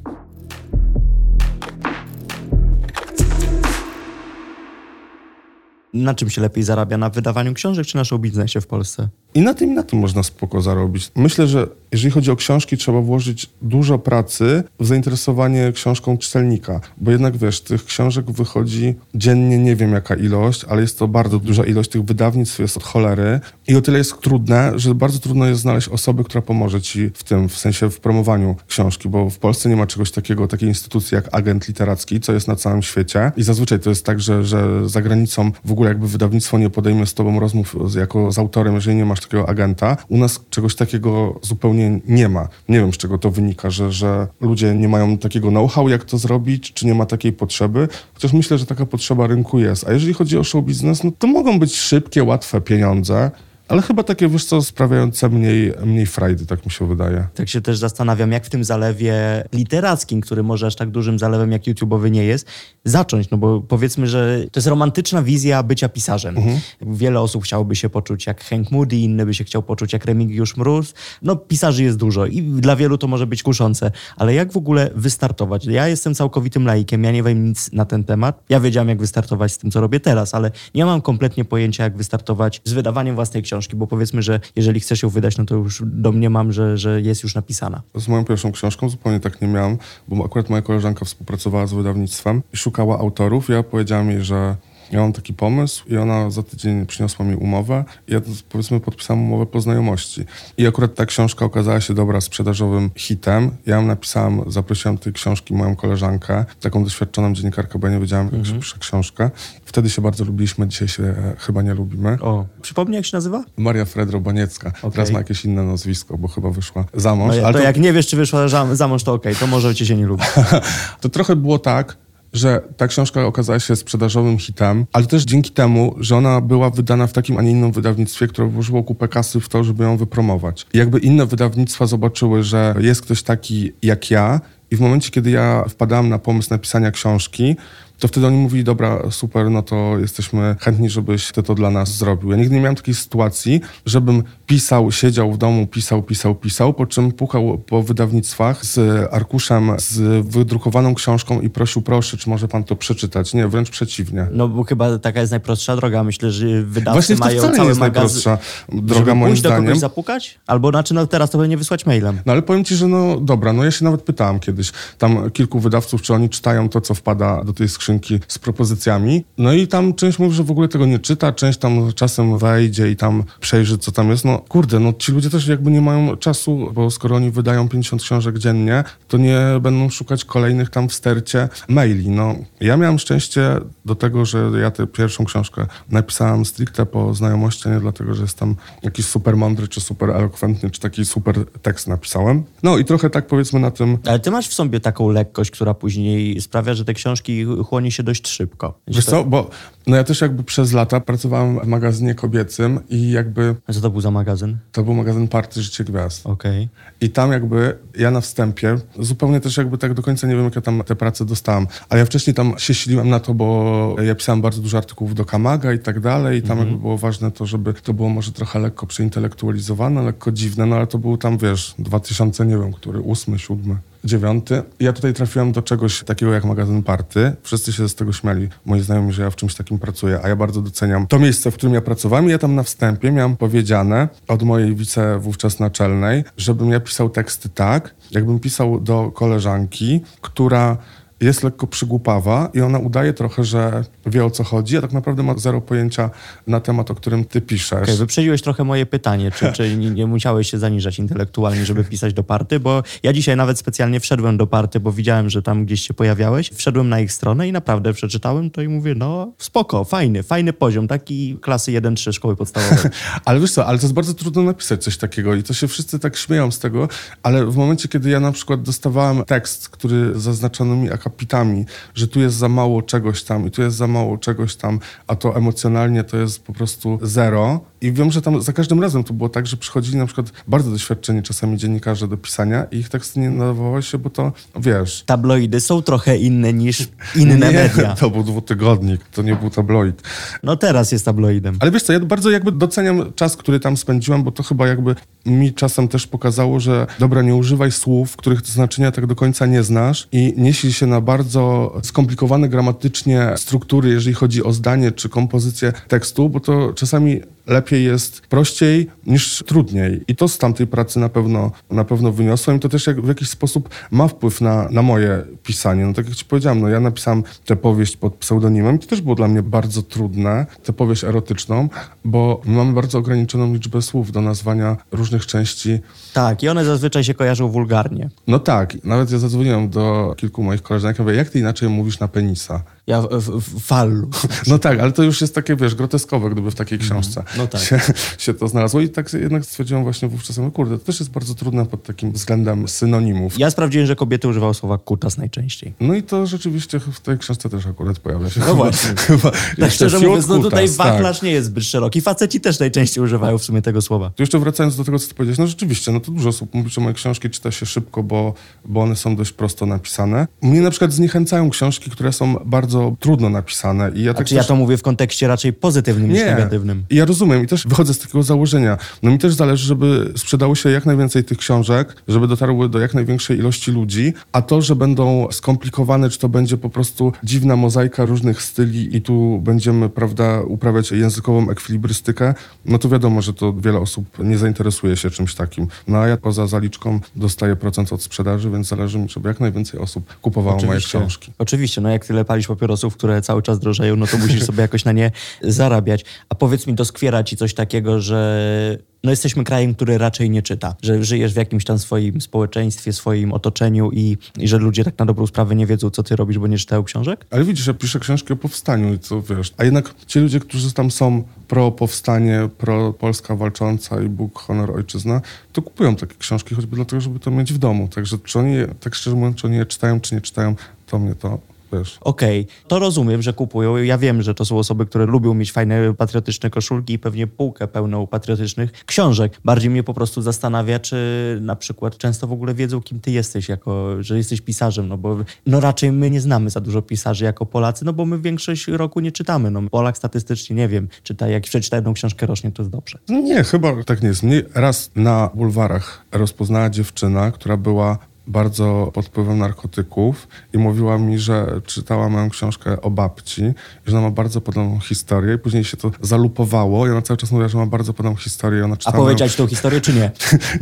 Speaker 1: Na czym się lepiej zarabia? Na wydawaniu książek czy na show biznesie w Polsce?
Speaker 2: I na tym i na tym można spoko zarobić. Myślę, że jeżeli chodzi o książki, trzeba włożyć dużo pracy w zainteresowanie książką czytelnika, bo jednak wiesz, tych książek wychodzi dziennie nie wiem jaka ilość, ale jest to bardzo duża ilość, tych wydawnictw jest od cholery i o tyle jest trudne, że bardzo trudno jest znaleźć osobę, która pomoże ci w tym, w sensie w promowaniu książki, bo w Polsce nie ma czegoś takiego, takiej instytucji jak agent literacki, co jest na całym świecie i zazwyczaj to jest tak, że, że za granicą w ogóle jakby wydawnictwo nie podejmie z tobą rozmów jako z autorem, jeżeli nie masz takiego agenta. U nas czegoś takiego zupełnie nie ma. Nie wiem, z czego to wynika, że, że ludzie nie mają takiego know-how, jak to zrobić, czy nie ma takiej potrzeby, chociaż myślę, że taka potrzeba rynku jest. A jeżeli chodzi o show biznes, no to mogą być szybkie, łatwe pieniądze, ale chyba takie, wiesz co, sprawiające mniej, mniej frajdy, tak mi się wydaje.
Speaker 1: Tak się też zastanawiam, jak w tym zalewie literackim, który może aż tak dużym zalewem jak YouTube'owy nie jest, zacząć, no bo powiedzmy, że to jest romantyczna wizja bycia pisarzem. Wiele osób chciałoby się poczuć jak Hank Moody, inny by się chciał poczuć jak Remigiusz Mróz. No pisarzy jest dużo i dla wielu to może być kuszące, ale jak w ogóle wystartować? Ja jestem całkowitym laikiem, ja nie wiem nic na ten temat. Ja wiedziałem, jak wystartować z tym, co robię teraz, ale nie mam kompletnie pojęcia, jak wystartować z wydawaniem własnej książki, bo powiedzmy, że jeżeli chcesz ją wydać, no to już domniemam, że, że jest już napisana.
Speaker 2: Z moją pierwszą książką zupełnie tak nie miałem, bo akurat moja koleżanka współpracowała z wydawnictwem i szukała autorów. Ja powiedziałam jej, że ja mam taki pomysł i ona za tydzień przyniosła mi umowę. I ja powiedzmy podpisałem umowę po znajomości. I akurat ta książka okazała się dobra sprzedażowym hitem. Ja ją napisałem, zaprosiłem tej książki moją koleżankę, taką doświadczoną dziennikarkę, bo ja nie wiedziałem, jak się pisze książkę. Wtedy się bardzo lubiliśmy, dzisiaj się e, chyba nie lubimy.
Speaker 1: O, przypomnij, jak się nazywa?
Speaker 2: Maria Fredro Baniecka. Teraz ma jakieś inne nazwisko, bo chyba wyszła za mąż.
Speaker 1: No, to,
Speaker 2: to-
Speaker 1: jak nie wiesz, czy wyszła za, za mąż, to okej, to może cię się nie lubi.
Speaker 2: To trochę było tak, że ta książka okazała się sprzedażowym hitem, ale też dzięki temu, że ona była wydana w takim, a nie innym wydawnictwie, które włożyło kupę kasy w to, żeby ją wypromować. I jakby inne wydawnictwa zobaczyły, że jest ktoś taki jak ja i w momencie, kiedy ja wpadałem na pomysł napisania książki, to wtedy oni mówili, dobra, super, no to jesteśmy chętni, żebyś ty to dla nas zrobił. Ja nigdy nie miałem takiej sytuacji, żebym pisał, siedział w domu, pisał, pisał, pisał, po czym pukał po wydawnictwach z arkuszem, z wydrukowaną książką i prosił, proszę, czy może pan to przeczytać? Nie, wręcz przeciwnie.
Speaker 1: No bo chyba taka jest najprostsza droga. Myślę, że wydawcy
Speaker 2: Właśnie to
Speaker 1: mają
Speaker 2: nie
Speaker 1: cały
Speaker 2: jest najprostsza droga, moim
Speaker 1: pójść do
Speaker 2: zdaniem.
Speaker 1: kogoś zapukać? Albo znaczy, no teraz to pewnie wysłać mailem.
Speaker 2: No ale powiem ci, że no dobra, no ja się nawet pytałem kiedyś tam kilku wydawców, czy oni czytają to, co wpada do tej skrzynki skrzynki z propozycjami. No i tam część mówi, że w ogóle tego nie czyta, część tam czasem wejdzie i tam przejrzy, co tam jest. No kurde, no ci ludzie też jakby nie mają czasu, bo skoro oni wydają 50 książek dziennie, to nie będą szukać kolejnych tam w stercie maili. No, ja miałem szczęście do tego, że ja tę pierwszą książkę napisałem stricte po znajomości, nie dlatego, że jestem jakiś super mądry, czy super elokwentny, czy taki super tekst napisałem. No i trochę tak powiedzmy na tym...
Speaker 1: Ale ty masz w sobie taką lekkość, która później sprawia, że te książki chłonie się dość szybko.
Speaker 2: Wiesz co, bo no ja też jakby przez lata pracowałem w magazynie kobiecym i jakby...
Speaker 1: A co to był za magazyn?
Speaker 2: To był magazyn Party Życie Gwiazd.
Speaker 1: Okej. Okay.
Speaker 2: I tam jakby ja na wstępie, zupełnie też jakby tak do końca nie wiem, jak ja tam te prace dostałem, ale ja wcześniej tam się siliłem na to, bo ja pisałem bardzo dużo artykułów do Kamaga i tak dalej i tam mm -hmm. jakby było ważne to, żeby to było może trochę lekko przeintelektualizowane, lekko dziwne, no ale to był tam, wiesz, 2000, nie wiem, który, ósmy, siódmy dziewiąty. Ja tutaj trafiłem do czegoś takiego jak magazyn Party. Wszyscy się z tego śmiali, moi znajomi, że ja w czymś takim pracuję, a ja bardzo doceniam to miejsce, w którym ja pracowałem. Ja tam na wstępie miałem powiedziane od mojej wice wówczas naczelnej, żebym ja pisał teksty tak, jakbym pisał do koleżanki, która jest lekko przygłupawa i ona udaje trochę, że wie o co chodzi, a tak naprawdę ma zero pojęcia na temat, o którym ty piszesz.
Speaker 1: Okay, wyprzedziłeś trochę moje pytanie, czy, czy nie, musiałeś się zaniżać intelektualnie, żeby pisać do party, bo ja dzisiaj nawet specjalnie wszedłem do party, bo widziałem, że tam gdzieś się pojawiałeś. Wszedłem na ich stronę i naprawdę przeczytałem to i mówię, no spoko, fajny, fajny poziom, taki klasy 1-3 szkoły podstawowej.
Speaker 2: ale wiesz co, ale to jest bardzo trudno napisać coś takiego i to się wszyscy tak śmieją z tego, ale w momencie, kiedy ja na przykład dostawałem tekst, który zaznaczono mi akapitami, że tu jest za mało czegoś tam i tu jest za mało czegoś tam, a to emocjonalnie to jest po prostu zero. I wiem, że tam za każdym razem to było tak, że przychodzili na przykład bardzo doświadczeni czasami dziennikarze do pisania i ich teksty nie nadawały się, bo to, wiesz...
Speaker 1: Tabloidy są trochę inne niż inne nie, media.
Speaker 2: to był dwutygodnik, to nie był tabloid.
Speaker 1: No teraz jest tabloidem.
Speaker 2: Ale wiesz co, ja bardzo jakby doceniam czas, który tam spędziłem, bo to chyba jakby mi czasem też pokazało, że dobra, nie używaj słów, których znaczenia tak do końca nie znasz i nieśli się na bardzo skomplikowane gramatycznie struktury, jeżeli chodzi o zdanie czy kompozycję tekstu, bo to czasami lepiej jest prościej niż trudniej. I to z tamtej pracy na pewno, na pewno wyniosłem i to też jak, w jakiś sposób ma wpływ na, na moje pisanie. No tak jak ci powiedziałem, no ja napisałem tę powieść pod pseudonimem i to też było dla mnie bardzo trudne, tę powieść erotyczną, bo mamy bardzo ograniczoną liczbę słów do nazwania różnych części.
Speaker 1: Tak, i one zazwyczaj się kojarzą wulgarnie.
Speaker 2: No tak, nawet ja zadzwoniłem do kilku moich koleżanek i mówię, jak ty inaczej mówisz na penisa?
Speaker 1: Ja w, w fallu.
Speaker 2: No tak, ale to już jest takie, wiesz, groteskowe, gdyby w takiej mhm. książce
Speaker 1: no tak.
Speaker 2: się, się, to znalazło. I tak jednak stwierdziłem właśnie wówczas, no kurde, to też jest bardzo trudne pod takim względem synonimów.
Speaker 1: Ja sprawdziłem, że kobiety używały słowa kutas najczęściej.
Speaker 2: No i to rzeczywiście w tej książce też akurat pojawia się.
Speaker 1: No chyba, właśnie. Chyba tak szczerze mówiąc, no tutaj kutas, wachlarz tak. nie jest zbyt szeroki. Faceci też najczęściej używają w sumie tego słowa.
Speaker 2: Tu jeszcze wracając do tego, co ty powiedziałeś, no rzeczywiście, no to dużo osób mówi, że moje książki czyta się szybko, bo, bo one są dość prosto napisane. Mnie na przykład zniechęcają książki, które są bardzo trudno napisane. I
Speaker 1: ja tak czy też... ja to mówię w kontekście raczej pozytywnym nie. niż negatywnym?
Speaker 2: Ja rozumiem i też wychodzę z takiego założenia. No mi też zależy, żeby sprzedało się jak najwięcej tych książek, żeby dotarły do jak największej ilości ludzi, a to, że będą skomplikowane, czy to będzie po prostu dziwna mozaika różnych styli i tu będziemy, prawda, uprawiać językową ekwilibrystykę, no to wiadomo, że to wiele osób nie zainteresuje się czymś takim. No a ja poza zaliczką dostaję procent od sprzedaży, więc zależy mi, żeby jak najwięcej osób kupowało Oczywiście. moje książki.
Speaker 1: Oczywiście, no jak tyle palisz papierosów, które cały czas drożeją, no to musisz sobie jakoś na nie zarabiać. A powiedz mi, doskwiera ci coś takiego, że no jesteśmy krajem, który raczej nie czyta, że żyjesz w jakimś tam swoim społeczeństwie, swoim otoczeniu i, i że ludzie tak na dobrą sprawę nie wiedzą, co ty robisz, bo nie czytają książek?
Speaker 2: Ale widzisz, ja piszę książki o powstaniu i co wiesz, a jednak ci ludzie, którzy tam są pro powstanie, pro Polska walcząca i Bóg, honor, ojczyzna, to kupują takie książki choćby dlatego, żeby to mieć w domu. Także czy oni, tak szczerze mówiąc, czy oni je czytają, czy nie czytają, to mnie to
Speaker 1: wiesz. Okej, okay. to rozumiem, że kupują. Ja wiem, że to są osoby, które lubią mieć fajne patriotyczne koszulki i pewnie półkę pełną patriotycznych książek. Bardziej mnie po prostu zastanawia, czy na przykład często w ogóle wiedzą, kim ty jesteś, jako, że jesteś pisarzem, no bo no raczej my nie znamy za dużo pisarzy jako Polacy, no bo my większość roku nie czytamy. No Polak statystycznie, nie wiem, czyta, jak przeczyta jedną książkę rocznie, to jest dobrze.
Speaker 2: Nie, chyba tak nie jest. Mnie raz na bulwarach rozpoznała dziewczyna, która była bardzo pod wpływem narkotyków i mówiła mi, że czytała moją książkę o babci że ona ma bardzo podobną historię i później się to zalupowało i ona cały czas mówiła, że ma bardzo podobną historię. Ona
Speaker 1: A
Speaker 2: czytała moją-
Speaker 1: powiedziałeś tą historię, czy nie?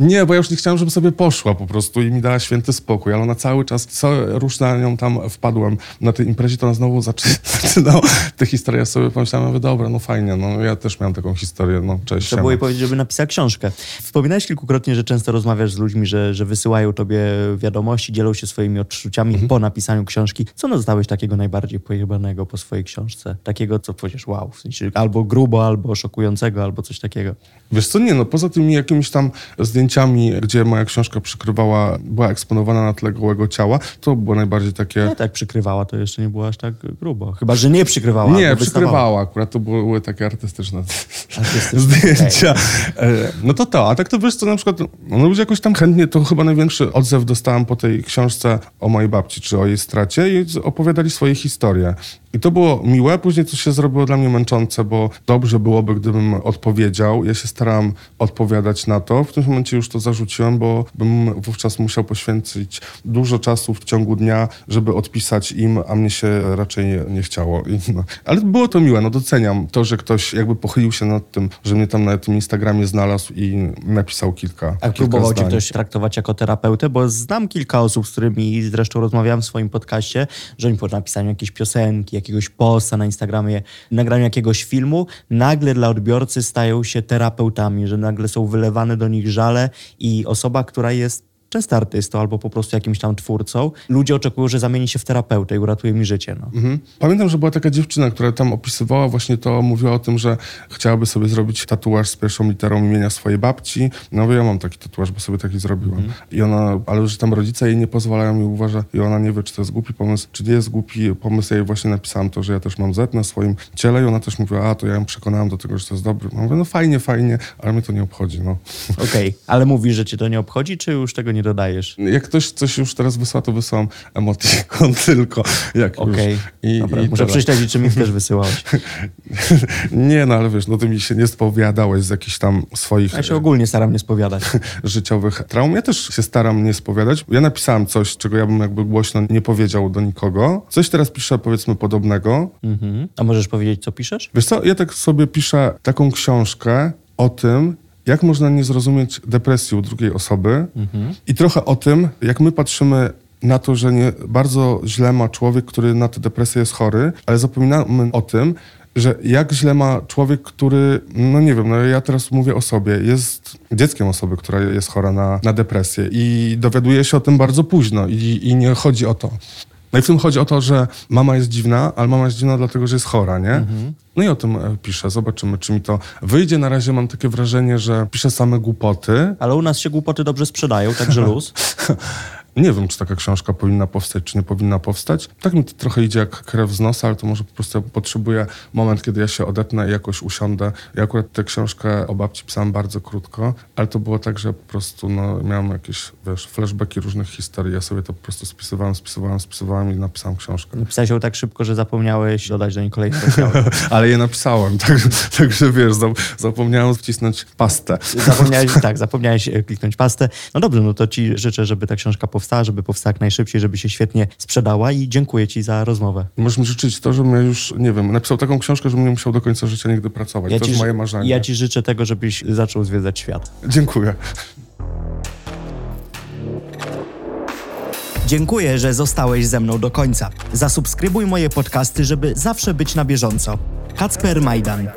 Speaker 2: nie, bo ja już nie chciałem, żeby sobie poszła po prostu i mi dała święty spokój, ale ona cały czas, co rusz na nią tam wpadłem na tej imprezie, to ona znowu zaczy, zaczynała tę historię. Ja sobie pomyślałem, mówię, dobra, no fajnie, no ja też miałem taką historię, no cześć.
Speaker 1: Trzeba było jej powiedzieć, żeby napisała książkę. Wspominałeś kilkukrotnie, że często rozmawiasz z ludźmi, że, że wysyłają tobie wiadomości, dzielą się swoimi odczuciami
Speaker 2: Mhm.
Speaker 1: po napisaniu książki. Co dostałeś takiego najbardziej pojebanego po swojej książce? Takiego, co powiedziesz, wow, w sensie albo grubo, albo szokującego, albo coś takiego.
Speaker 2: Wiesz co, nie no, poza tymi jakimiś tam zdjęciami, gdzie moja książka przykrywała, była eksponowana na tle gołego ciała, to było najbardziej takie...
Speaker 1: Nie tak przykrywała, to jeszcze nie było aż tak grubo. Chyba, że nie przykrywała.
Speaker 2: Nie,
Speaker 1: wystawała.
Speaker 2: przykrywała akurat, to były takie artystyczne
Speaker 1: Artystyczne,
Speaker 2: zdjęcia. E, No to to, a tak to wiesz co, na przykład, no ludzie jakoś tam chętnie, to chyba największy odzew dostałem po tej książce o mojej babci, czy o jej stracie i opowiadali swoje historie. I to było miłe, później to się zrobiło dla mnie męczące, bo dobrze byłoby, gdybym odpowiedział. Ja się starałem odpowiadać na to. W tym momencie już to zarzuciłem, bo bym wówczas musiał poświęcić dużo czasu w ciągu dnia, żeby odpisać im, a mnie się raczej nie, nie chciało. I no. Ale było to miłe, no doceniam to, że ktoś jakby pochylił się nad tym, że mnie tam na tym Instagramie znalazł i napisał kilka
Speaker 1: A
Speaker 2: kilka
Speaker 1: próbował cię
Speaker 2: zdań.
Speaker 1: ktoś traktować jako terapeutę? Bo znam kilka osób, z którymi zresztą rozmawiałem w swoim podcaście, że oni po napisaniu jakiejś piosenki, jakiegoś posta na Instagramie, nagraniu jakiegoś filmu, nagle dla odbiorcy stają się terapeutami, że nagle są wylewane do nich żale i osoba, która jest często artystą albo po prostu jakimś tam twórcą, ludzie oczekują, że zamieni się w terapeutę i uratuje mi życie. No.
Speaker 2: Mhm. Pamiętam, że była taka dziewczyna, która tam opisywała właśnie to, mówiła o tym, że chciałaby sobie zrobić tatuaż z pierwszą literą imienia swojej babci. No ja mam taki tatuaż, bo sobie taki zrobiłam. I ona, ale że tam rodzice jej nie pozwalają i uważa, i ona nie wie, czy to jest głupi pomysł, czy nie jest głupi pomysł. Ja jej właśnie napisałam to, że ja też mam Z na swoim ciele i ona też mówiła, a to ja ją przekonałam do tego, że to jest dobry. No mówię, no fajnie, fajnie, ale mnie to nie obchodzi, no.
Speaker 1: Okej, ale mówisz, że cię to nie obchodzi, czy już tego nie dodajesz?
Speaker 2: Jak ktoś coś już teraz wysłał, to wysyłam emotikon tylko. Jak już.
Speaker 1: Okej,
Speaker 2: I,
Speaker 1: dobra,
Speaker 2: i
Speaker 1: muszę prześledzić, czy mi też wysyłałeś.
Speaker 2: Nie, no ale wiesz, no ty mi się nie spowiadałeś z jakichś tam swoich
Speaker 1: Ja się ogólnie staram nie spowiadać.
Speaker 2: życiowych traum. Ja też się staram nie spowiadać. Ja napisałem coś, czego ja bym jakby głośno nie powiedział do nikogo. Coś teraz piszę, powiedzmy, podobnego.
Speaker 1: Mhm. A możesz powiedzieć, co piszesz?
Speaker 2: Wiesz co, ja tak sobie piszę taką książkę o tym, jak można nie zrozumieć depresji u drugiej osoby i trochę o tym, jak my patrzymy na to, że nie, bardzo źle ma człowiek, który na tę depresję jest chory, ale zapominamy o tym, że jak źle ma człowiek, który, no nie wiem, no ja teraz mówię o sobie, jest dzieckiem osoby, która jest chora na, na depresję i dowiaduje się o tym bardzo późno i, i nie chodzi o to. No i w tym chodzi o to, że mama jest dziwna, ale mama jest dziwna dlatego, że jest chora, nie? No i o tym e, piszę. Zobaczymy, czy mi to wyjdzie. Na razie mam takie wrażenie, że piszę same głupoty.
Speaker 1: Ale u nas się głupoty dobrze sprzedają, także luz.
Speaker 2: Nie wiem, czy taka książka powinna powstać, czy nie powinna powstać. Tak mi to trochę idzie jak krew z nosa, ale to może po prostu potrzebuję moment, kiedy ja się odetnę i jakoś usiądę. Ja akurat tę książkę o babci pisałem bardzo krótko, ale to było tak, że po prostu no, miałem jakieś, wiesz, flashbacki różnych historii. Ja sobie to po prostu spisywałem, spisywałem, spisywałem i napisałem książkę.
Speaker 1: Napisałeś ją tak szybko, że zapomniałeś dodać do niej kolejne.
Speaker 2: Ale je napisałem, także, także wiesz, zap- zapomniałem wcisnąć pastę.
Speaker 1: Zapomniałeś, tak, zapomniałeś e, kliknąć pastę. No dobrze, no to ci życzę, żeby ta książka powstała, żeby powstała jak najszybciej, żeby się świetnie sprzedała i dziękuję ci za rozmowę.
Speaker 2: Możesz mi życzyć to, żebym ja już, nie wiem, napisał taką książkę, żebym nie musiał do końca życia nigdy pracować. to jest moje marzenie.
Speaker 1: ja ci życzę tego, żebyś zaczął zwiedzać świat.
Speaker 2: Dziękuję.
Speaker 1: Dziękuję, że zostałeś ze mną do końca. Zasubskrybuj moje podcasty, żeby zawsze być na bieżąco. Kacper Majdan.